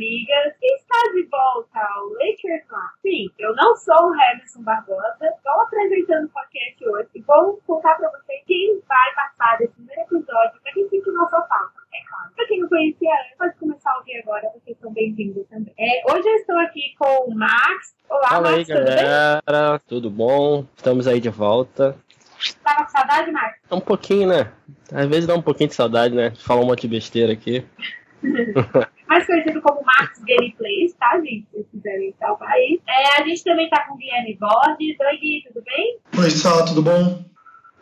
amigas, está de volta ao Lakers Lá. Sim, eu não sou o Harrison Barbosa, estou apresentando o podcast hoje e vou contar para vocês quem vai participar desse primeiro episódio, para quem sentiu nossa falta, é claro. Para quem não conhecia antes, pode começar a ouvir agora, vocês são bem-vindos também. É, hoje eu estou aqui com o Max. Olá, Fala aí, Max, tudo bem? galera. Tudo bom? Estamos aí de volta. Tava com saudade, Max? É um pouquinho, né? Às vezes dá um pouquinho de saudade, né? Falar um monte de besteira aqui. mais conhecido como Max Gameplays, tá, gente? Se quiserem salvar aí. É, a gente também tá com o Guilherme Borges. Oi, Gui, tudo bem? Oi, Sala, tudo bom?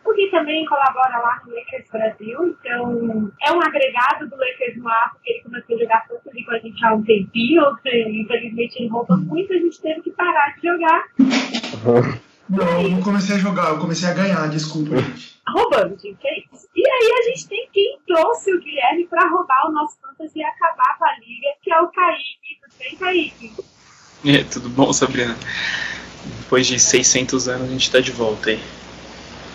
O Gui também colabora lá no Lakers Brasil, então é um agregado do Lakers no ar, porque ele começou a jogar tanto ali com a gente há um tempinho, infelizmente ele rouba muito, a gente teve que parar de jogar Não, eu não comecei a jogar, eu comecei a ganhar, desculpa, gente. roubando, gente, é isso. E aí a gente tem quem trouxe o Guilherme pra roubar o nosso fantasy e acabar com a liga, que é o Kaique. Tudo bem, Kaique? É, tudo bom, Sabrina? Depois de 600 anos a gente tá de volta aí.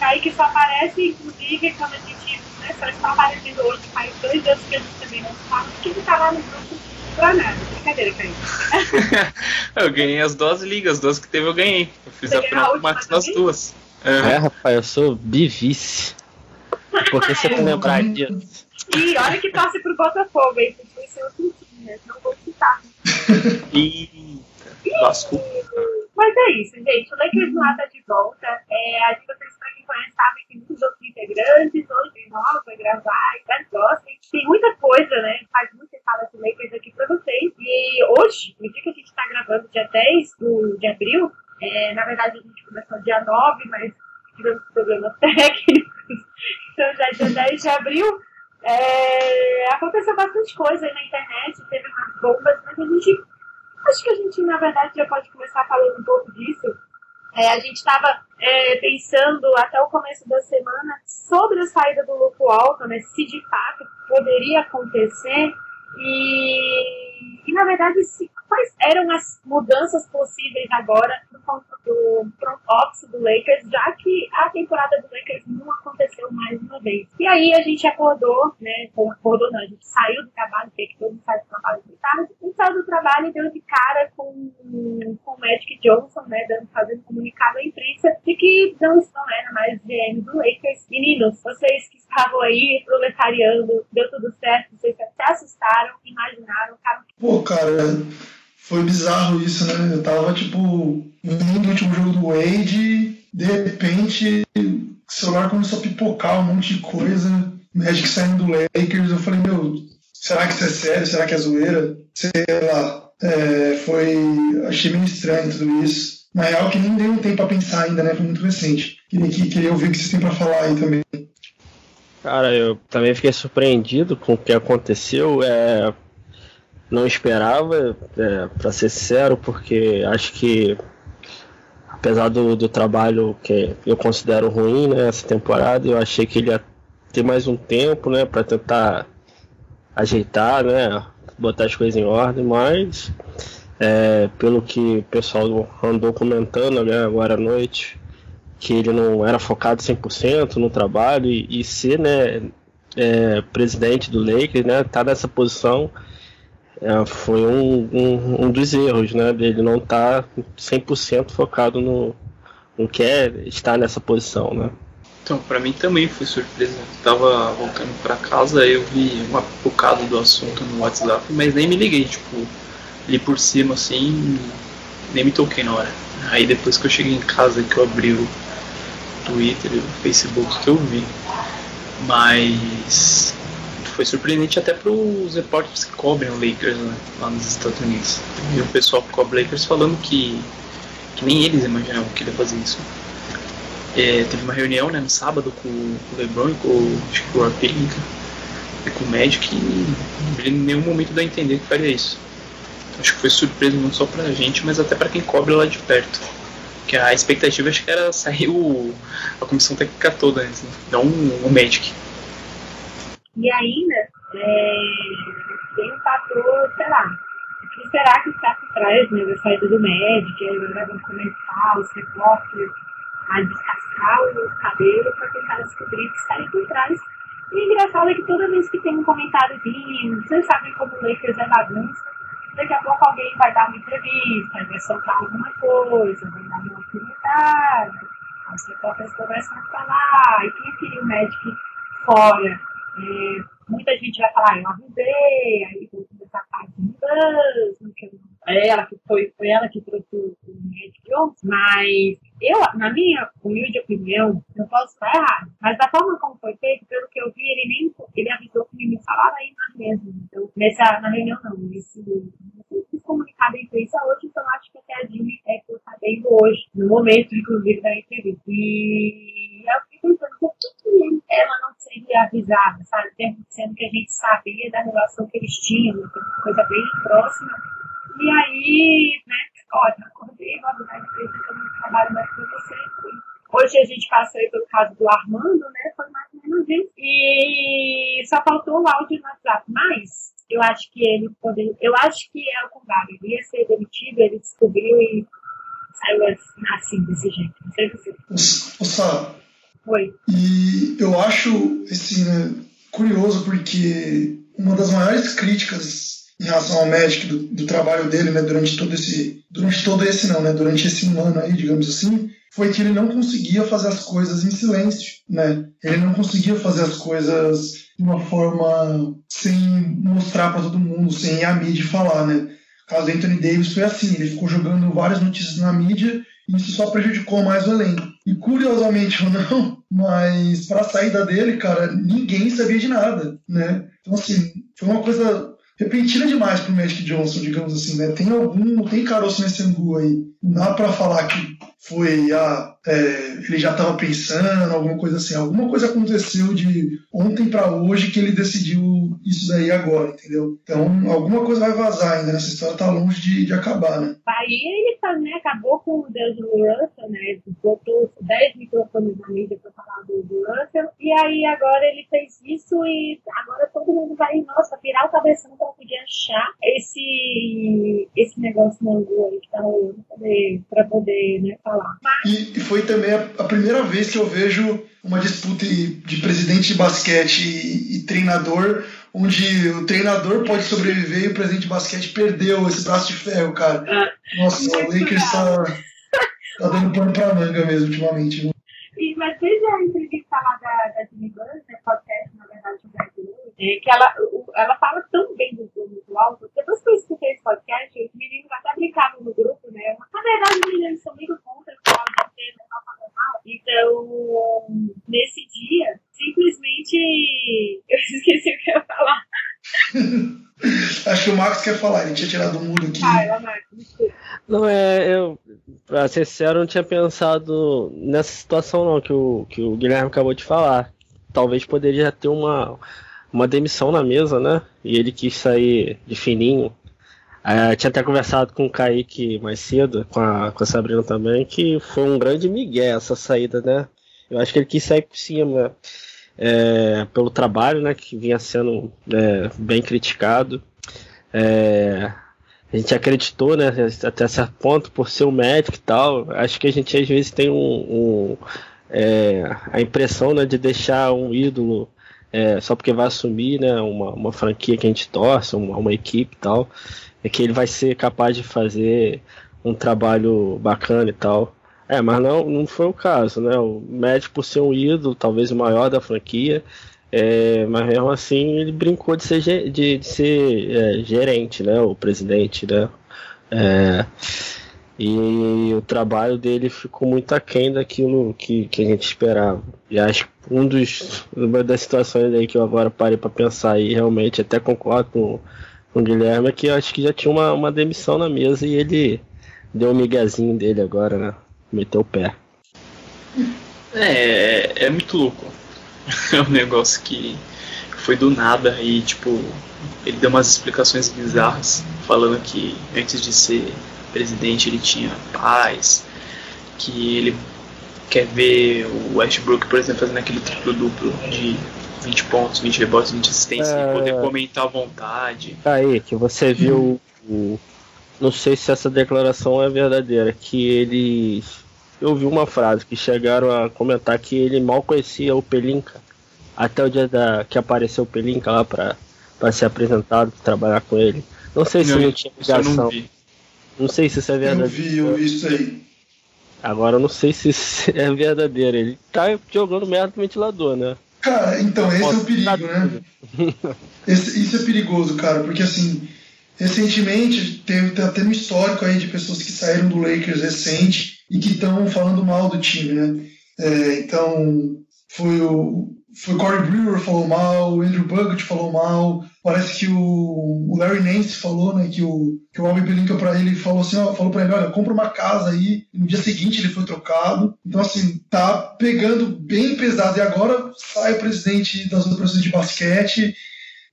Kaique só aparece, inclusive, quando a gente né, só está aparecendo hoje, faz dois anos que a gente também não fala, porque ele tá lá no grupo pra nada. Brincadeira, Kaique. eu ganhei as duas ligas, as duas que teve eu ganhei. Eu fiz Você a ganhou a final com o última Max nas duas. É, É. rapaz, eu sou bivice. Por que você não lembrar disso? E olha que torce pro Botafogo, hein? Porque foi seu outro time, né? Não vou citar. Eita, lascou. Mas é isso, gente. O Lakers no ar tá de volta. É, a gente, vocês, pra quem conhece, sabem que muitos outros integrantes. Hoje nova, vai gravar. Espero que gostem. Tem muita coisa, né? Faz muito que fala de Lakers aqui pra vocês. E hoje, no dia que a gente tá gravando, dia 10 do, de abril, é, na verdade a gente começou dia 9, mas tivemos problemas técnicos. Então já é dia 10 de abril. É, aconteceu bastante coisa aí na internet, teve umas bombas, mas a gente Acho que a gente, na verdade, já pode começar falando um pouco disso. É, a gente estava pensando até o começo da semana sobre a saída do Luco Alto, né, se de fato poderia acontecer e, e na verdade, se, quais eram as mudanças possíveis agora conta do office do Lakers, já que a temporada do Lakers não aconteceu mais uma vez. E aí a gente acordou, né, ou acordou não, a gente saiu do trabalho, porque que todo mundo sai do trabalho de tarde, e saiu do trabalho e deu de cara com, com o Magic Johnson, né, dando, fazendo um comunicado à imprensa de que não, não era mais GM do Lakers. Meninos, vocês que estavam aí proletariando, deu tudo certo, vocês se assustaram, imaginaram, ficaram Pô, cara, foi bizarro isso, né? Eu tava, tipo, vendo o último jogo do Wade, de repente, o celular começou a pipocar um monte de coisa, Magic saindo do Lakers, eu falei, meu, será que isso é sério? Será que é zoeira? Sei lá. É, foi. Achei meio estranho tudo isso. Na real, que nem deu um tempo pra pensar ainda, né? Foi muito recente. Queria, que- queria ouvir o que vocês têm pra falar aí também. Cara, eu também fiquei surpreendido com o que aconteceu. É, não esperava, é, para ser sincero, porque acho que apesar do, do trabalho que eu considero ruim né, essa temporada, eu achei que ele ia ter mais um tempo, né, para tentar ajeitar, né, botar as coisas em ordem, mas é, pelo que o pessoal andou comentando né, agora à noite, que ele não era focado 100% no trabalho e, e ser né, é, presidente do Lakers, né, tá nessa posição é, foi um, um, um dos erros né, dele não estar tá 100% focado no, no que é estar nessa posição. Né. Então, pra mim também foi surpresa. Eu tava voltando pra casa, eu vi uma pipocada do assunto no WhatsApp, mas nem me liguei, tipo, li por cima assim, nem me toquei na hora. Aí depois que eu cheguei em casa, que eu abri o Twitter o Facebook, que eu vi. Mas foi surpreendente até para os repórteres que cobrem o Lakers né, lá nos Estados Unidos. E o pessoal que cobre o Lakers falando que, que nem eles imaginavam que ele ia fazer isso. É, teve uma reunião né, no sábado com o LeBron e com o, Pelinka. e com o Magic ele em nenhum momento dá a entender que faria isso. Acho que foi surpresa não só pra gente, mas até para quem cobre lá de perto. Que a expectativa acho que era sair o, a comissão técnica toda antes, né? não o Magic. E ainda é, tem um fator, sei lá, o que será que está por trás né, da saída do Magic, aí agora vamos começar os repórteres a descascar os cabelos para tentar descobrir o que está por trás. E o engraçado é que toda vez que tem um comentáriozinho, vocês sabem como o Lakers é bagunça, daqui a pouco alguém vai dar uma entrevista, vai soltar alguma coisa, vai dar uma oportunidade, os repórteres começam a falar, e quem queria o Magic fora? É, muita gente vai falar, eu avisei, aí vou começar a parte de mudança, ela que foi, foi ela que trouxe o Magic mas eu, na minha humilde opinião, não posso estar errado, mas da forma como foi feito, pelo que eu vi, ele nem ele avisou que me falaram aí na mesma. Então, nessa, na reunião não, nesse, comunicado da imprensa hoje, então acho que até a Jimmy é que eu sabendo hoje, no momento, inclusive, da entrevista. E eu fiquei pensando, por que ela não seria avisada, sabe? Sendo que a gente sabia da relação que eles tinham, uma coisa bem próxima. E aí, né, olha, acordei, vou avisar empresa que eu não trabalho mais com você. Hoje a gente passou aí pelo caso do Armando, né? Foi mais ou menos isso. E só faltou o áudio no WhatsApp. Mas eu acho que ele poderia. Eu acho que é o contrário. Ele ia ser demitido, ele descobriu e saiu assim, desse jeito. Não sei você. O Sá. Oi. E eu acho, assim, né, curioso porque uma das maiores críticas em relação ao Magic do, do, trabalho dele, né, durante todo esse, durante todo esse não, né, durante esse ano aí, digamos assim, foi que ele não conseguia fazer as coisas em silêncio, né? Ele não conseguia fazer as coisas de uma forma sem mostrar para todo mundo, sem a mídia falar, né? O caso do Anthony Davis foi assim, ele ficou jogando várias notícias na mídia e isso só prejudicou mais o elenco. E curiosamente ou não, mas para a saída dele, cara, ninguém sabia de nada, né? Então assim, foi uma coisa repentina demais pro Magic Johnson, digamos assim, né? Tem algum, tem caroço nesse angu aí. Não dá para falar que foi, ah, é, ele já estava pensando, alguma coisa assim. Alguma coisa aconteceu de ontem para hoje que ele decidiu isso daí agora, entendeu? Então, alguma coisa vai vazar ainda. Essa história tá longe de, de acabar, né? Aí ele né, acabou com o Deus do Russell, né? Botou 10 microfones na mídia para falar do, do Russell. E aí agora ele fez isso e agora todo mundo vai, nossa, virar o cabeção para poder achar esse, esse negócio no aí que tá rolando pra poder né, falar. Mas... E, e foi também a, a, primeira vez que eu vejo uma disputa de presidente de basquete e, e, treinador, onde o treinador pode sobreviver e o presidente de basquete perdeu esse braço de ferro, cara. Ah, Nossa, o Lakers tá, tá dando pano pra manga mesmo ultimamente. E, mas desde a entrevista lá da, da Jimmy Buzz, né, podcast, na verdade, é, que ela, ela fala tão bem do, do alto. Depois que eu escutei esse podcast, os meninos até brincavam no grupo, né? Na verdade, os meninos são meio contra o áudio ser mal. Então, nesse dia, simplesmente. Eu esqueci o que eu ia falar. Acho que o Max quer falar, ele tinha tirado o mundo aqui. Ah. Não, é, eu, pra ser sincero, não tinha pensado nessa situação não, que o, que o Guilherme acabou de falar. Talvez poderia ter uma, uma demissão na mesa, né? E ele quis sair de fininho. É, tinha até conversado com o Kaique mais cedo, com a, com a Sabrina também, que foi um grande migué essa saída, né? Eu acho que ele quis sair por cima é, pelo trabalho, né? Que vinha sendo é, bem criticado. É, a gente acreditou, né? Até certo ponto, por ser um médico e tal. Acho que a gente às vezes tem um, um é, a impressão né, de deixar um ídolo é, só porque vai assumir né, uma, uma franquia que a gente torce, uma, uma equipe e tal, é que ele vai ser capaz de fazer um trabalho bacana e tal. É, mas não, não foi o caso, né? O médico, por ser um ídolo, talvez o maior da franquia, é, mas mesmo assim ele brincou de ser, de, de ser é, gerente, né? O presidente, né? É, e o trabalho dele ficou muito aquém daquilo que, que a gente esperava. E acho que um dos, uma das situações aí que eu agora parei para pensar e realmente até concordo com, com o Guilherme é que eu acho que já tinha uma, uma demissão na mesa e ele deu um miguezinho dele agora, né? Meteu o pé. É, é muito louco. É um negócio que foi do nada e, tipo, ele deu umas explicações bizarras, falando que antes de ser presidente ele tinha paz, que ele quer ver o Westbrook, por exemplo, fazendo aquele triplo-duplo de 20 pontos, 20 rebotes, 20 assistências É. e poder comentar à vontade. Aí, que você viu. o- Não sei se essa declaração é verdadeira, que eles. Eu vi uma frase que chegaram a comentar que ele mal conhecia o Pelinka. Até o dia da, que apareceu o Pelinka lá pra, pra ser apresentado, pra trabalhar com ele. Não sei se Não, não tinha ligação. não. Não sei se isso é vi, eu vi isso aí. Agora eu não sei se isso é verdadeiro. Ele tá jogando merda no ventilador, né? Cara, então, esse é o perigo, né? Esse- isso é perigoso, cara, porque assim, recentemente teve, tá tendo um histórico aí de pessoas que saíram do Lakers recente e que estão falando mal do time, né? É, então, foi o. Foi Corey Brewer falou mal, o Andrew Bogut falou mal, parece que o, o Larry Nance falou, né, que o, que o Pelinka pra ele falou assim, ó, falou pra ele, olha, compra uma casa aí, e no dia seguinte ele foi trocado. Então, assim, tá pegando bem pesado. E agora sai o presidente das operações de basquete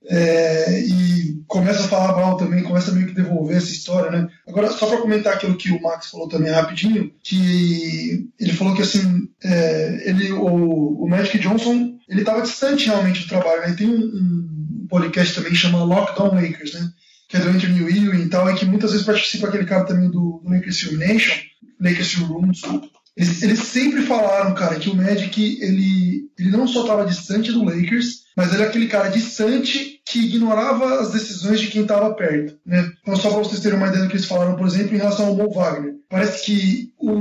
é, e começa a falar mal também, começa meio que devolver essa história, né? Agora, só para comentar aquilo que o Max falou também rapidinho, que ele falou que assim, é, ele, o, o Magic Johnson, ele estava distante realmente do trabalho, né? Tem um, um podcast também que chama Lockdown Lakers, né? Que é do Anthony Ewing e tal, e que muitas vezes participa aquele cara também do, do Lakers Film Nation, Lakers Room, desculpa. Eles, eles sempre falaram, cara, que o Magic, ele, ele não só estava distante do Lakers, mas ele é aquele cara distante que ignorava as decisões de quem estava perto, né? Então, só para vocês terem uma ideia do que eles falaram, por exemplo, em relação ao Mo Wagner. Parece que o,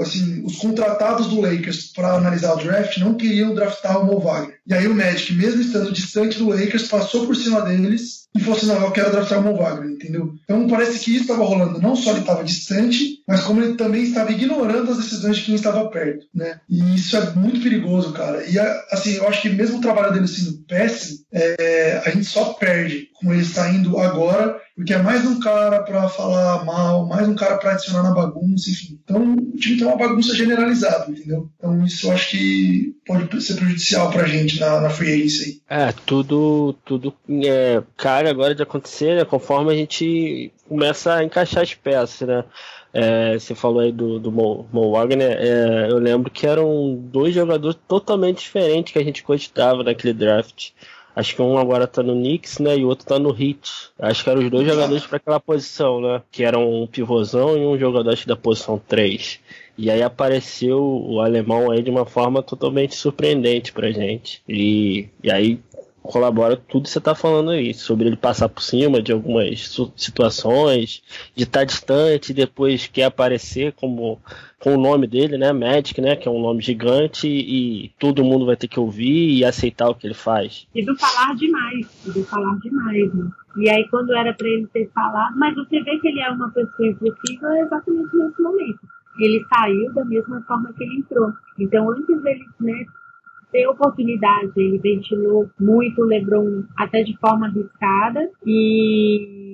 assim, os contratados do Lakers para analisar o draft não queriam draftar o Mo Wagner. E aí o Magic, mesmo estando distante do Lakers, passou por cima deles e falou assim, não, eu quero draftar o Mo Wagner, entendeu? Então parece que isso estava rolando. Não só ele estava distante, mas como ele também estava ignorando as decisões de quem estava perto, né? E isso é muito perigoso, cara. E assim, eu acho que mesmo o trabalho dele sendo péssimo, é, a gente só perde como ele está indo agora, porque é mais um cara para falar mal, mais um cara para adicionar na bagunça, enfim. Então o time tem uma bagunça generalizada, entendeu? Então isso eu acho que pode ser prejudicial pra gente na, na free agency. É, tudo, tudo é cara agora de acontecer, né? Conforme a gente começa a encaixar as peças, né? É, você falou aí do, do Mo, Mo Wagner, é, eu lembro que eram dois jogadores totalmente diferentes que a gente cogitava naquele draft. Acho que um agora tá no Knicks, né? E o outro tá no Heat. Acho que eram os dois jogadores para aquela posição, né? Que eram um pivôzão e um jogador acho, da posição 3. E aí apareceu o alemão aí de uma forma totalmente surpreendente pra gente. E, e aí colabora tudo que você tá falando aí, sobre ele passar por cima de algumas situações, de estar distante e depois quer aparecer como com o nome dele, né, Magic, né, que é um nome gigante e todo mundo vai ter que ouvir e aceitar o que ele faz. E do falar demais, e do falar demais, né? E aí quando era pra ele ter falado, mas você vê que ele é uma pessoa impossível exatamente nesse momento. Ele saiu da mesma forma que ele entrou. Então antes dele, né, ter oportunidade, ele ventilou muito o LeBron até de forma arriscada e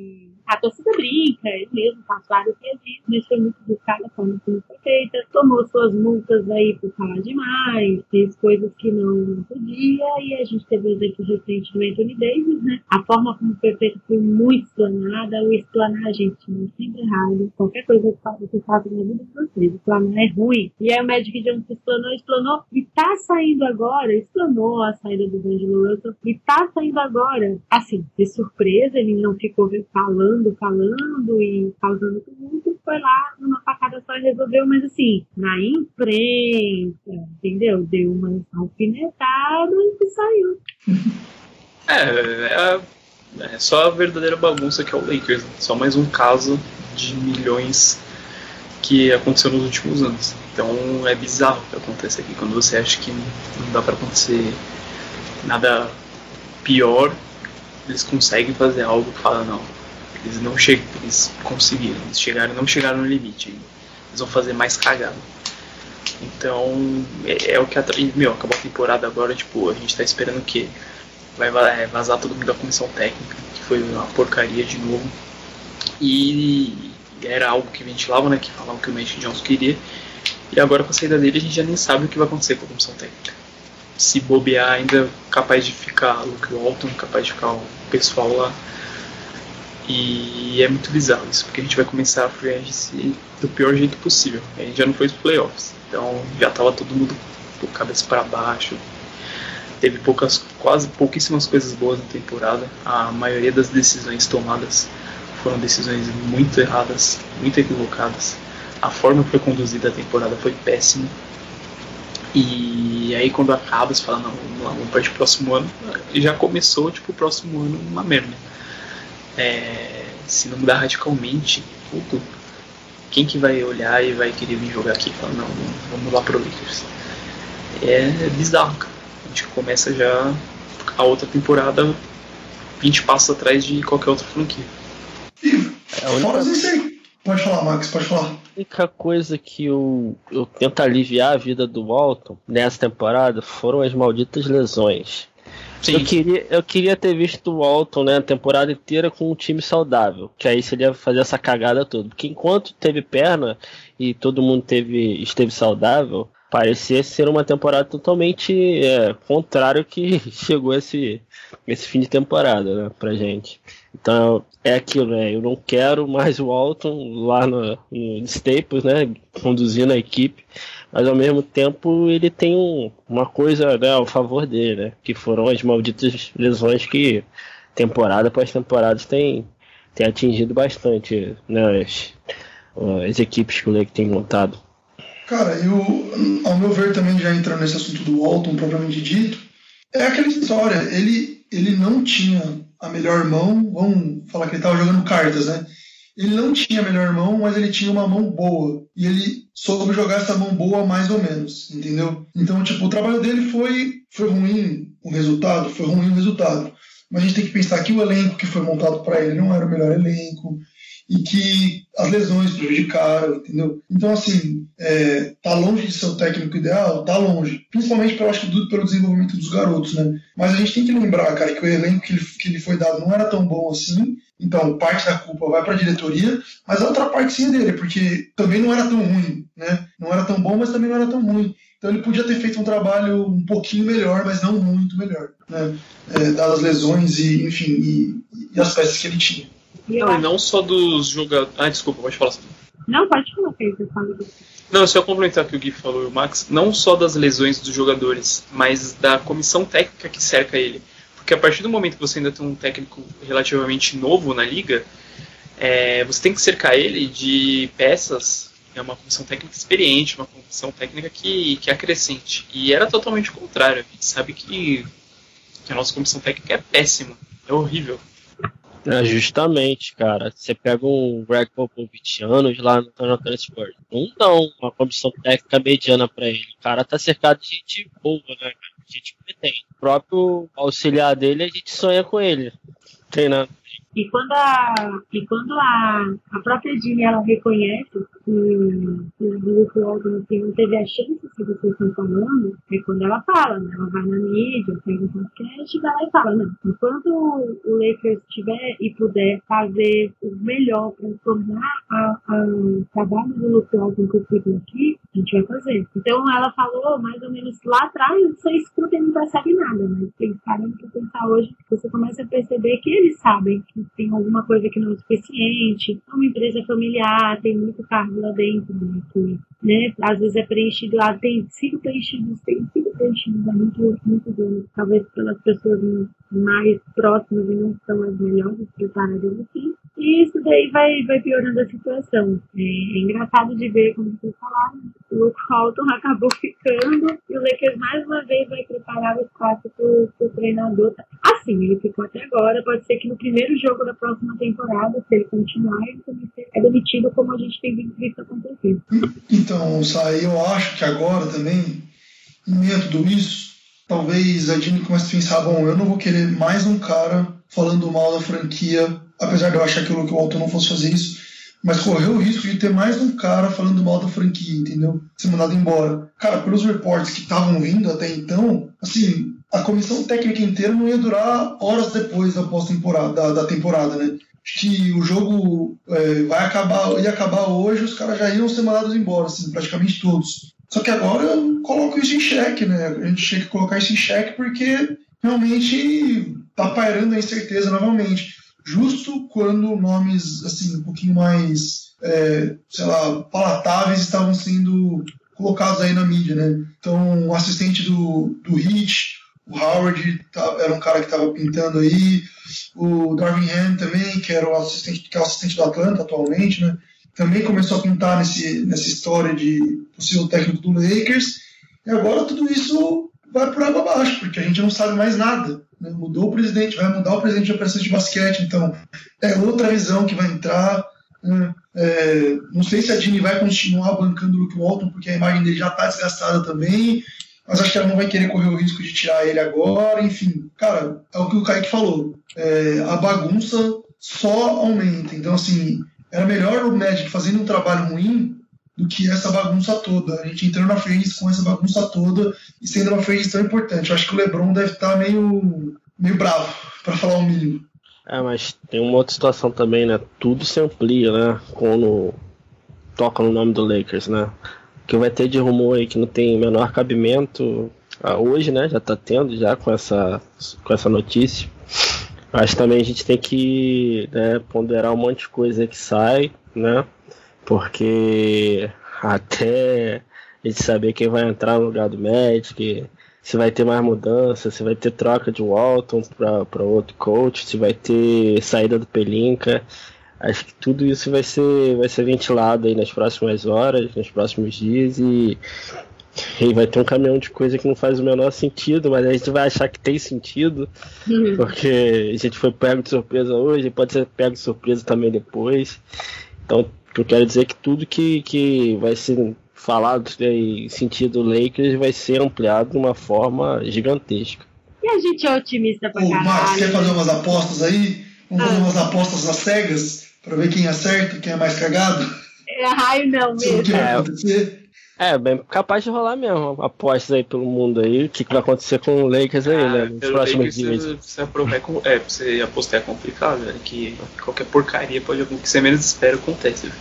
a torcida brinca, ele mesmo faz vários dias, mas foi muito arriscada a forma como foi feita, tomou suas multas aí por falar demais, fez coisas que não podia e a gente teve o exemplo recente do Anthony Davis, né? A forma como foi feita foi muito explanada, o explanar, gente, não é sempre errado. Qualquer coisa que você faça na vida de vocês, explanar é ruim. E aí o Magic Johnson explanou, explanou e tá saindo agora, explanou a saída do D'Angelo Russell e tá saindo agora. Assim, de surpresa, ele não ficou falando, falando e causando tumulto, foi lá numa facada só e resolveu, mas assim, na imprensa, entendeu? Deu uma alfinetada e saiu. É, é, é só a verdadeira bagunça que é o Lakers. né? Só mais um caso de milhões que aconteceu nos últimos anos. Então é bizarro o que acontece aqui. Quando você acha que não dá pra acontecer nada pior, eles conseguem fazer algo que fala, não. Eles não chegam, eles conseguiram, eles chegaram, não chegaram no limite. Eles vão fazer mais cagada. Então, é, é o que. Meu, acabou a temporada agora, tipo, a gente tá esperando o quê? Vai va- é, vazar todo mundo da comissão técnica, que foi uma porcaria de novo. E era algo que ventilava, né? Que falavam que o Magic Johnson queria. E agora com a saída dele a gente já nem sabe o que vai acontecer com a comissão técnica. se bobear ainda capaz de ficar Luke Walton, capaz de ficar o pessoal lá. E é muito bizarro isso, porque a gente vai começar a free agency do pior jeito possível. A gente já não foi os playoffs, então já tava todo mundo com cabeça para baixo. Teve poucas, quase pouquíssimas coisas boas na temporada. A maioria das decisões tomadas foram decisões muito erradas, muito equivocadas. A forma que foi conduzida a temporada foi péssima. E aí quando acaba, você fala, não, vamos lá, vamos partir pro próximo ano. E já começou, tipo, o próximo ano uma merda. É, se não mudar radicalmente tudo, quem que vai olhar e vai querer vir jogar aqui e falar, não, vamos lá pro Lakers. É bizarro, cara. A gente começa já a outra temporada 20 passos atrás de qualquer outra franquia. E fora isso aí. Pode falar, Max, pode falar. A única coisa que eu, eu tento aliviar a vida do Walton nessa temporada foram as malditas lesões. Sim. Eu queria, eu queria ter visto o Walton né, a temporada inteira com um time saudável, que aí seria fazer essa cagada toda. Porque enquanto teve perna e todo mundo teve, esteve saudável, parecia ser uma temporada totalmente é, contrário que chegou esse, esse fim de temporada né, pra gente. Então é aquilo, né? Eu não quero mais o Walton lá no, no Staples, né? Conduzindo a equipe mas ao mesmo tempo ele tem um, uma coisa né, ao favor dele, né? Que foram as malditas lesões que temporada após temporada tem, tem atingido bastante né, as, as equipes que o Lake tem montado. Cara, eu, ao meu ver, também já entrando nesse assunto do Walton propriamente dito, é aquela história, ele, ele não tinha a melhor mão, vamos falar que ele estava jogando cartas, né? Ele não tinha a melhor mão, mas ele tinha uma mão boa. E ele soube jogar essa mão boa mais ou menos, entendeu? Então, tipo, o trabalho dele foi, foi ruim o resultado, foi ruim o resultado. Mas a gente tem que pensar que o elenco que foi montado para ele não era o melhor elenco e que as lesões prejudicaram, entendeu? Então, assim, é, tá longe de ser o técnico ideal? Tá longe. Principalmente, pelo, acho que, pelo desenvolvimento dos garotos, né? Mas a gente tem que lembrar, cara, que o elenco que ele, que ele foi dado não era tão bom assim. Então, parte da culpa vai para a diretoria, mas a outra parte sim é dele, porque também não era tão ruim, né? Não era tão bom, mas também não era tão ruim. Então ele podia ter feito um trabalho um pouquinho melhor, mas não muito melhor, né? É, dadas as lesões e, enfim, e, e as peças que ele tinha. Não, e não só dos jogadores. Ah, desculpa, pode falar. Não, pode falar, Pedro. Não, só complementar o que o Gui falou e o Max, não só das lesões dos jogadores, mas da comissão técnica que cerca ele. Porque a partir do momento que você ainda tem um técnico relativamente novo na liga, é, você tem que cercar ele de peças, é uma comissão técnica experiente, uma comissão técnica que, que acrescente. E era totalmente o contrário. A gente sabe que, que a nossa comissão técnica é péssima, é horrível. É, justamente, cara. Você pega um Greg Popovich anos lá no Toronto Spurs. Não dão uma comissão técnica mediana pra ele. O cara tá cercado de gente boa, né, cara? Gente competente. O próprio auxiliar dele, a gente sonha com ele. Treinando. E quando a, e quando a, a própria Dini ela reconhece que, que o Luke Walton assim, não teve a chance que vocês estão falando, é quando ela fala, né? Ela vai na mídia, pega um podcast, vai lá e fala, não, enquanto o Lakers tiver e puder fazer o melhor para tornar o trabalho do Luke Walton possível aqui, a gente vai fazer. Então ela falou mais ou menos lá atrás, você escuta e não percebe nada, mas tem parando para pensar hoje, você começa a perceber que eles sabem que tem alguma coisa que não é suficiente. É uma empresa familiar, tem muito cargo lá dentro, que, né, às vezes é preenchido lá, tem sido preenchido, tem sido preenchido há muito, muito tempo, talvez pelas pessoas mais próximas e não são as melhores preparadas assim. E isso daí vai, vai piorando a situação. É, é engraçado de ver, como vocês falaram, o Luke Walton acabou ficando e o Lakers mais uma vez vai preparar o espaço para o treinador. Assim, ele ficou até agora, pode ser que no primeiro jogo da próxima temporada, se ele continuar, ele é demitido como a gente tem visto acontecer. Então, Sai, eu acho que agora também, em meio a tudo isso, talvez a Dini comece a pensar, bom, eu não vou querer mais um cara falando mal da franquia, apesar de eu achar que o Luke Walton não fosse fazer isso, mas correu o risco de ter mais um cara falando mal da franquia, entendeu? Ser mandado embora. Cara, pelos reportes que estavam vindo até então, assim, a comissão técnica inteira não ia durar horas depois da pós-temporada, da, da, temporada, né? Que o jogo é, vai acabar, ia acabar hoje, os caras já iam ser mandados embora, assim, praticamente todos. Só que agora eu coloco isso em xeque, né? A gente tinha que colocar isso em xeque porque realmente tá pairando a incerteza novamente. Justo quando nomes assim um pouquinho mais, é, sei lá, palatáveis estavam sendo colocados aí na mídia, né? Então, o assistente do, do Hit, o Howard, tá, era um cara que estava pintando aí, o Darvin Ham também, que era o assistente, que é o assistente do Atlanta atualmente, né? Também começou a pintar nesse, nessa história de possível técnico do Lakers. E agora tudo isso vai por água abaixo, porque a gente não sabe mais nada. Né? Mudou o presidente, vai mudar o presidente de operações de basquete, então é outra visão que vai entrar. Né? É, não sei se a Dini vai continuar bancando o Luke Walton, porque a imagem dele já está desgastada também, mas acho que ela não vai querer correr o risco de tirar ele agora. Enfim, cara, é o que o Kaique falou. É, a bagunça só aumenta. Então, assim, era melhor o Magic fazendo um trabalho ruim do que essa bagunça toda. A gente entrando na frente com essa bagunça toda e sendo uma frente tão importante. Eu acho que o LeBron deve estar meio, meio bravo, para falar o mínimo. É, mas tem uma outra situação também, né? Tudo se amplia, né? Quando toca no nome do Lakers, né? Que vai ter de rumor aí que não tem menor cabimento ah, hoje, né? Já tá tendo já com essa, com essa notícia. Mas também a gente tem que né, ponderar um monte de coisa que sai, né? Porque até a gente saber quem vai entrar no lugar do Magic, se vai ter mais mudança, se vai ter troca de Walton para outro coach, se vai ter saída do Pelinka. Acho que tudo isso vai ser, vai ser ventilado aí nas próximas horas, nos próximos dias e, e vai ter um caminhão de coisa que não faz o menor sentido, mas a gente vai achar que tem sentido, uhum. porque a gente foi pego de surpresa hoje, pode ser pego de surpresa também depois. Então, eu quero dizer que tudo que, que vai ser falado em sentido Lakers vai ser ampliado de uma forma gigantesca. E a gente é otimista pra Ô, caralho. Max, quer fazer umas apostas aí? Vamos ah. fazer umas apostas às cegas? Pra ver quem acerta, quem é mais cagado? É, ai, não mesmo. O que vai acontecer? É, bem capaz de rolar mesmo apostas aí pelo mundo aí. O que, que vai acontecer com o Lakers aí, ah, né? Nos próximos dias. Você, você, é, você apostar é complicado, velho. Que qualquer porcaria pode. O que você menos espera acontece, velho.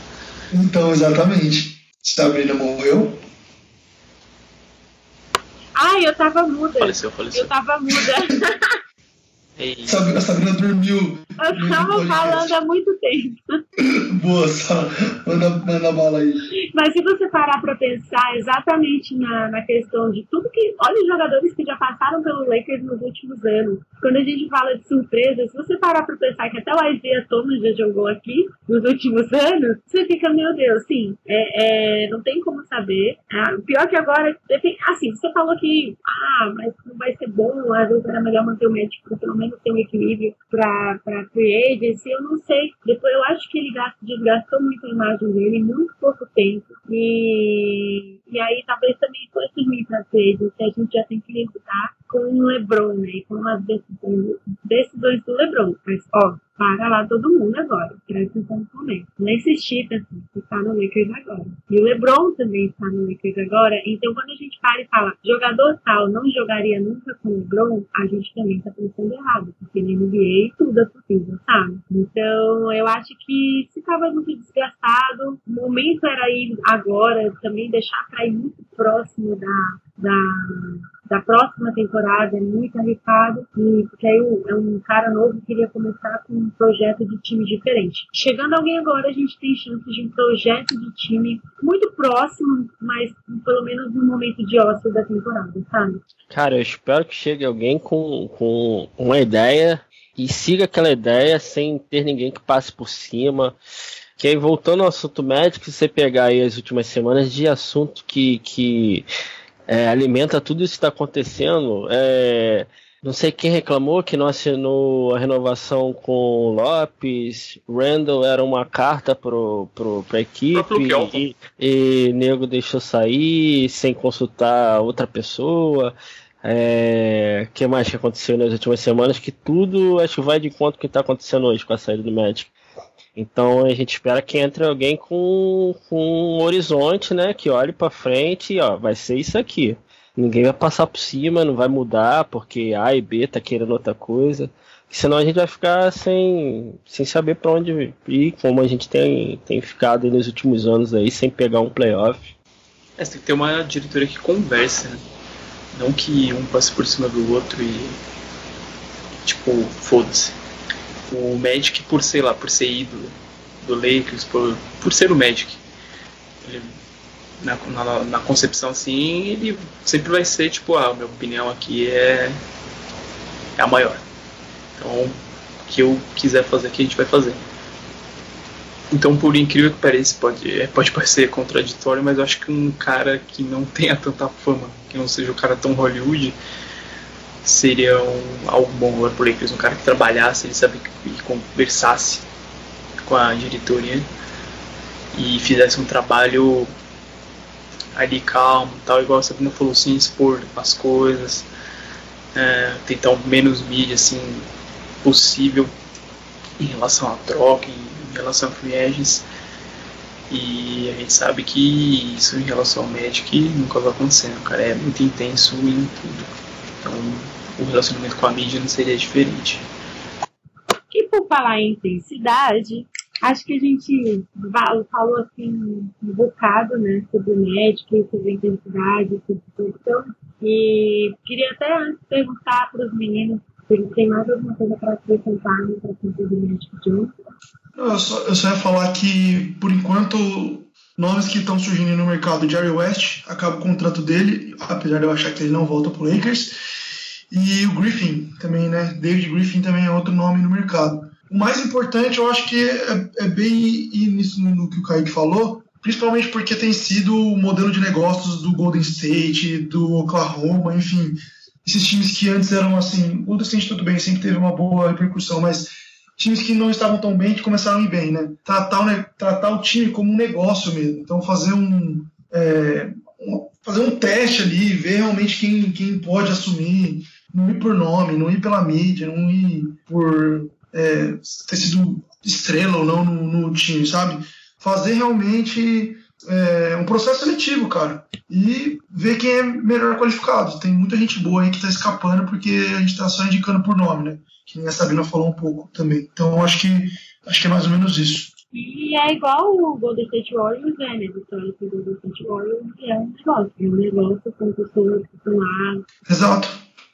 Então, exatamente. Sabrina morreu. Ai, eu tava muda. Faleceu, faleceu. Eu tava muda. Sabrina, Sabrina dormiu. Eu tava falando há muito tempo. Boa, só. Manda, manda bala aí. Mas se você parar pra pensar exatamente na, na questão de tudo que. Olha os jogadores que já passaram pelo Lakers nos últimos anos. Quando a gente fala de surpresa, se você parar pra pensar que até o Isaiah Thomas já jogou aqui nos últimos anos, você fica, meu Deus, sim, é, é não tem como saber. Ah, o pior que agora, assim, você falou que, ah, mas não vai ser bom, às vezes era melhor manter o médico pelo menos ter um equilíbrio para free agency, eu não sei. Depois eu acho que ele desgastou muito a imagem dele em muito pouco tempo. E, e aí talvez também fosse ruim para free agency, a gente já tem que lidar com o LeBron, né? Com as decisões, decisões do LeBron. Mas, ó, para lá todo mundo agora. Atenção no momento. Não insistir, pessoal, que está no Lakers agora. E o LeBron também está no Lakers agora. Então, quando a gente para e fala, jogador tal não jogaria nunca com o LeBron, a gente também está pensando errado. Porque na NBA tudo é possível, sabe? Então, eu acho que se estava muito desgastado, o momento era ir agora, também deixar para ir muito próximo da, da da próxima temporada é muito arriscado, e, porque aí é um cara novo que queria começar com um projeto de time diferente. Chegando alguém agora, a gente tem chance de um projeto de time muito próximo, mas pelo menos no momento de ócio da temporada, sabe? Cara, eu espero que chegue alguém com, com uma ideia e siga aquela ideia sem ter ninguém que passe por cima. Que aí, voltando ao assunto médico, se você pegar aí as últimas semanas de assunto que, que é, alimenta tudo isso que está acontecendo. É, não sei quem reclamou que não assinou a renovação com Lopes. Randall era uma carta pro, pro, pra equipe e, e Nego deixou sair sem consultar outra pessoa. É, que mais que aconteceu nas últimas semanas? Que tudo acho que vai de o que está acontecendo hoje com a saída do Magic. Então a gente espera que entre alguém com, com um horizonte, né? Que olhe para frente e ó, vai ser isso aqui. Ninguém vai passar por cima, não vai mudar porque A e B tá querendo outra coisa. Senão a gente vai ficar sem, sem saber para onde ir, como a gente tem, tem ficado nos últimos anos aí, sem pegar um playoff. É, tem que ter uma diretoria que converse, né? Não que um passe por cima do outro e. Tipo, foda-se. O Magic, por sei lá, por ser ídolo do Lakers, por, por ser o Magic, ele, na, na, na, concepção assim, ele sempre vai ser tipo, ah, minha opinião aqui é, é a maior. Então, o que eu quiser fazer aqui, a gente vai fazer. Então, por incrível que pareça, pode, é, pode parecer contraditório, mas eu acho que um cara que não tenha tanta fama, que não seja um cara tão Hollywood, seria um, algo bom agora pro Lakers. Um cara que trabalhasse, ele sabe, e conversasse com a diretoria e fizesse um trabalho ali calmo, tal, igual a Sabrina falou, sem expor as coisas, é, tentar o menos mídia assim possível em relação à troca, em relação a free. E a gente sabe que isso em relação ao Magic nunca vai acontecer, o cara é muito intenso em tudo. Então o relacionamento com a mídia não seria diferente. E por falar em intensidade, acho que a gente falou assim um bocado né, sobre o médico, sobre a intensidade, sobre situação. E queria até antes perguntar para os meninos se eles têm mais alguma coisa para acrescentar no assunto do médico de hoje. Eu só, eu só ia falar que, por enquanto, nomes que estão surgindo no mercado, Jerry West, acaba o contrato dele, apesar de eu achar que ele não volta para Lakers. E o Griffin também, né? David Griffin também é outro nome no mercado. O mais importante, eu acho que é, é bem nisso no, no que o Kaique falou, principalmente porque tem sido o modelo de negócios do Golden State, do Oklahoma, enfim, esses times que antes eram assim, o Golden State tudo bem, sempre teve uma boa repercussão, mas times que não estavam tão bem que começaram a ir bem, né? Tratar o, tratar o time como um negócio mesmo, então fazer um, é, um fazer um teste ali, ver realmente quem, quem pode assumir, não ir por nome, não ir pela mídia, não ir por é, ter sido estrela ou não no, no time, sabe? Fazer realmente é, um processo seletivo, cara. E ver quem é melhor qualificado. Tem muita gente boa aí que tá escapando porque a gente tá só indicando por nome, né? Que a Sabrina falou um pouco também. Então acho que acho que é mais ou menos isso. E é igual o Golden State Warriors, né? Vitória do Golden State Warriors é um negócio. É um negócio com pessoas que estão lá. Exato.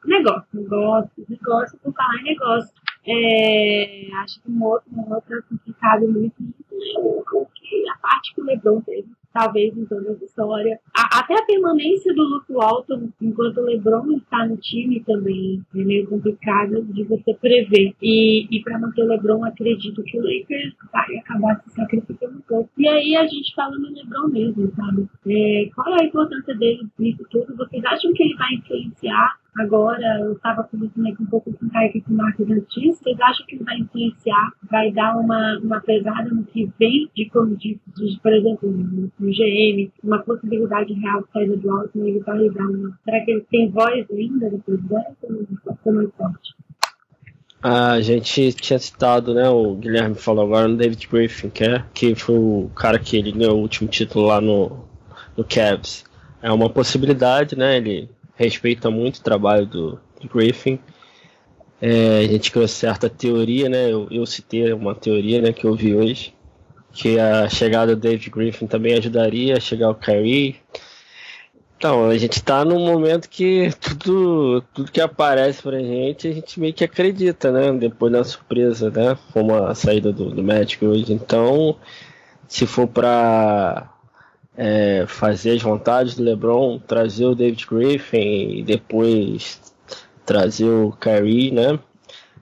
Negócio, negócio, negócio por falar em negócio. É, acho que um outro, um outro complicado muito, muito que a parte que o Lebron teve, talvez em toda essa história. A, até a permanência do Luke Walton, enquanto o Lebron está no time também, é meio complicado de você prever. E, e para manter o Lebron, acredito que o Lakers vai acabar se sacrificando um pouco. E aí a gente fala no Lebron mesmo, sabe? É, qual é a importância dele nisso tudo? Vocês acham que ele vai influenciar Agora, eu estava conversando aqui um pouco com o Caio com o Marcos antes. Vocês acham que vai influenciar, vai dar uma, uma pesada no que vem de, de, de por exemplo, no, GM, uma possibilidade real de saída do alto, ele vai dar uma. Será que ele tem voz linda depois dessa ou vai ser mais forte? A gente tinha citado, né? O Guilherme falou agora no David Griffin, que, é, que foi o cara que ele ganhou o último título lá no, no Cavs. É uma possibilidade, né? Ele respeita muito o trabalho do, do Griffin. É, a gente criou certa teoria, né? Eu, eu, citei uma teoria né, que eu vi hoje, que a chegada do David Griffin também ajudaria a chegar o Kyrie. Então, a gente está num momento que tudo, tudo que aparece pra gente, a gente meio que acredita, né? Depois da surpresa, né? Como a saída do, do hoje. Então, se for para é, fazer as vontades do LeBron, trazer o David Griffin e depois trazer o Kyrie, né?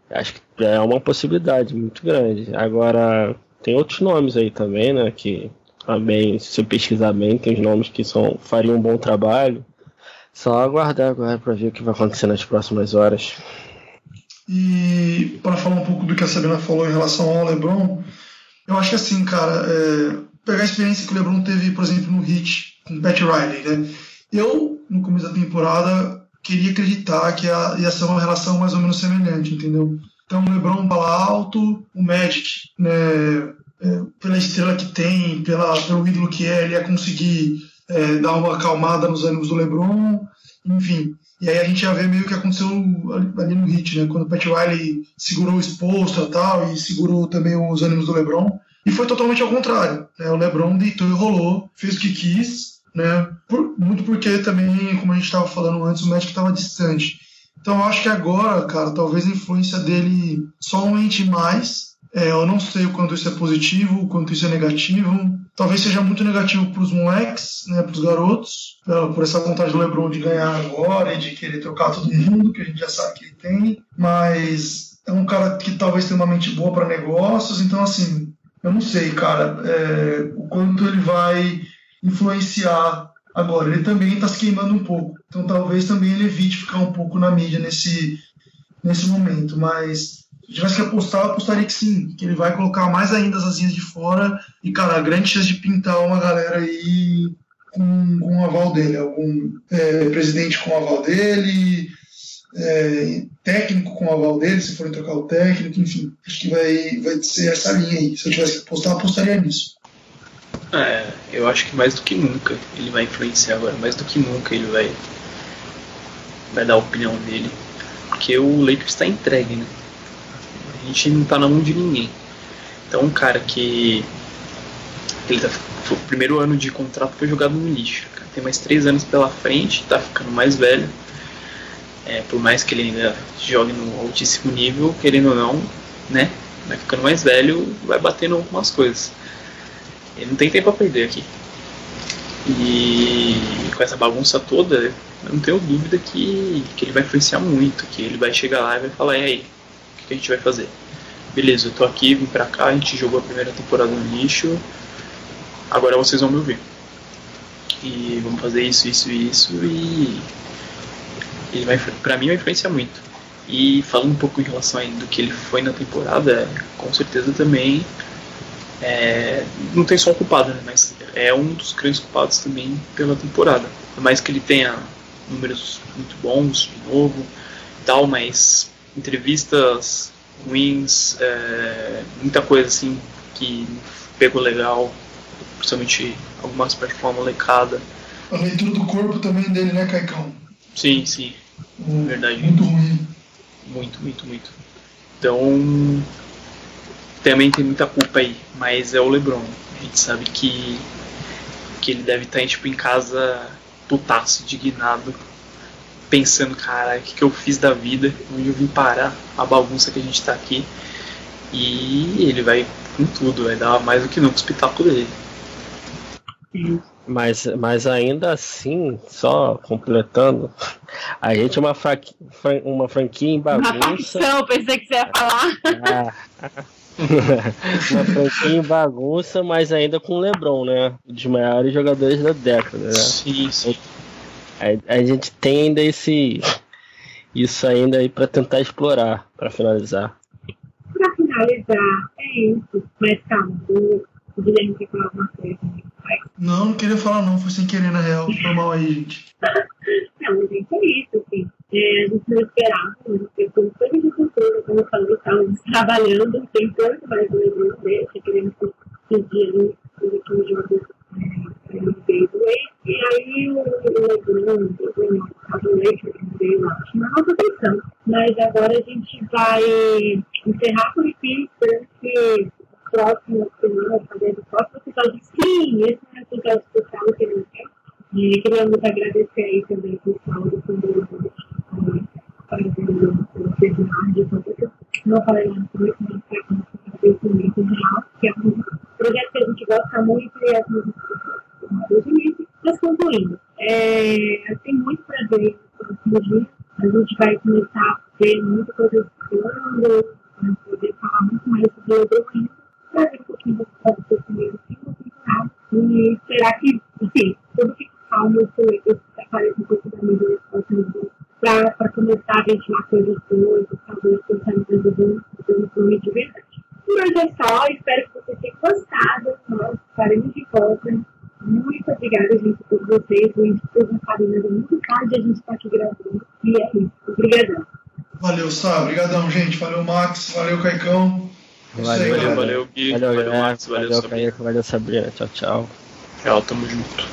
Acho que é uma possibilidade muito grande. Agora, tem outros nomes aí também, né? Que também, se eu pesquisar bem, tem os nomes que são, fariam um bom trabalho. Só aguardar agora para ver o que vai acontecer nas próximas horas. E para falar um pouco do que a Sabrina falou em relação ao LeBron, eu acho que assim, cara, é, pegar a experiência que o LeBron teve, por exemplo, no Heat com Pat Riley, né? Eu, no começo da temporada, queria acreditar que ia ser uma relação mais ou menos semelhante, entendeu? Então, o LeBron bala alto, o Magic, né, é, pela estrela que tem, pela, pelo ídolo que é, ele ia conseguir é, dar uma acalmada nos ânimos do LeBron, enfim. E aí a gente já vê meio que aconteceu ali no Heat, né? Quando o Pat Riley segurou o exposto e tal, e segurou também os ânimos do LeBron. E foi totalmente ao contrário. Né? O LeBron deitou e rolou, fez o que quis, né? Por, muito porque também, como a gente estava falando antes, o Magic estava distante. Então eu acho que agora, cara, talvez a influência dele só aumente mais. É, eu não sei o quanto isso é positivo, o quanto isso é negativo. Talvez seja muito negativo para os moleques, né, para os garotos, por essa vontade do LeBron de ganhar agora e de querer trocar todo mundo, que a gente já sabe que ele tem. Mas é um cara que talvez tenha uma mente boa para negócios, então assim, eu não sei, cara, é, o quanto ele vai influenciar agora. Ele também está se queimando um pouco, então talvez também ele evite ficar um pouco na mídia nesse, nesse momento. Mas se tivesse que apostar, eu apostaria que sim, que ele vai colocar mais ainda as asinhas de fora e, cara, grande chance de pintar uma galera aí com, com o aval dele, algum é, presidente com o aval dele. É, técnico com o aval dele, se forem trocar o técnico, enfim, acho que vai, vai ser essa linha aí. Se eu tivesse que apostar, apostaria nisso. É, eu acho que mais do que nunca ele vai influenciar agora, mais do que nunca ele vai vai dar a opinião dele, porque o Lakers está entregue, né? A gente não tá na mão de ninguém. Então um cara que ele tá, o primeiro ano de contrato foi jogado no lixo. Cara. Tem mais três anos pela frente, tá ficando mais velho. É, por mais que ele ainda jogue no altíssimo nível, querendo ou não, né? Vai ficando mais velho, vai batendo algumas coisas. Ele não tem tempo a perder aqui. E com essa bagunça toda, eu não tenho dúvida que, que ele vai influenciar muito, que ele vai chegar lá e vai falar, e aí, o que, a gente vai fazer? Beleza, eu tô aqui, vim pra cá, a gente jogou a primeira temporada no lixo, agora vocês vão me ouvir. E vamos fazer isso, isso e isso, e ele vai, pra mim vai influenciar muito. E falando um pouco em relação a do que ele foi na temporada, com certeza também é, não tem só um culpado, né, mas é um dos grandes culpados também pela temporada. Por mais que ele tenha números muito bons de novo tal, mas entrevistas ruins, é, muita coisa assim que pegou legal, principalmente algumas partes com a molecada. A leitura do corpo também dele, né, Caicão? Sim, sim. Hum, Verdade. Muito ruim. Muito, muito, muito. Então, também tem muita culpa aí, mas é o LeBron. A gente sabe que, que ele deve estar tipo, em casa putaço, indignado, pensando, cara, o que, que eu fiz da vida, onde eu vim parar, a bagunça que a gente tá aqui. E ele vai com tudo, vai dar mais do que nunca o espetáculo dele. Mas, mas ainda assim, só completando, a gente é uma, fran- uma franquia em Uma bagunça. facção, pensei que você ia falar. Ah. uma franquia em bagunça, mas ainda com o Lebron, né? Um dos maiores jogadores da década, né? Sim, sim. A, a gente tem ainda esse. Isso ainda aí pra tentar explorar, pra finalizar. Pra finalizar, é isso. Mas calma, o o Guilherme quer falar coisa. Não, não queria falar não, foi sem querer na real. Foi mal aí, gente. Não, mas é isso, assim. É, a gente não esperava, né? Porque com toda de cultura, como eu falei, estávamos trabalhando, tentando mais o Lebron dele, querendo pedir ali jogos é, do Wade. E aí o Lebron, o Lakers veio lá, chamar nossa atenção. Mas agora a gente vai encerrar por aqui, esperando que o próximo semana, talvez o próximo episódio, sim, esse é um episódio especial que ele quer. E queríamos agradecer aí também o do Fundo fazendo o webinar de todas Não falei mas foi com agradecimento real, que é um projeto que a gente gosta muito e as músicas do Mas concluindo, é, tem muito prazer nos próximos. A gente vai começar a ver muita coisa vai poder falar muito mais sobre o ainda, para ver um pouquinho do que o primeiro filme, temporada. E será que, enfim, tudo fica calmo, isso aparece um pouco da próximos dias para começar a ventilar coisas boas, talvez pensar em coisas boas, coisas boas de verdade. Por hoje é só, espero que vocês tenham gostado. Nós estaremos de volta. Muito obrigada, gente, por vocês. A gente fez uma muito tarde, a gente está aqui gravando. E é isso. Obrigadão. Valeu, Sá. Obrigadão, gente. Valeu, Max. Valeu, Caicão. Valeu, Valeu, valeu, Gui. Valeu, Valeu. Valeu, Valeu. Kaique. Valeu, Sabrina. Tchau, tchau. Tchau, tamo junto.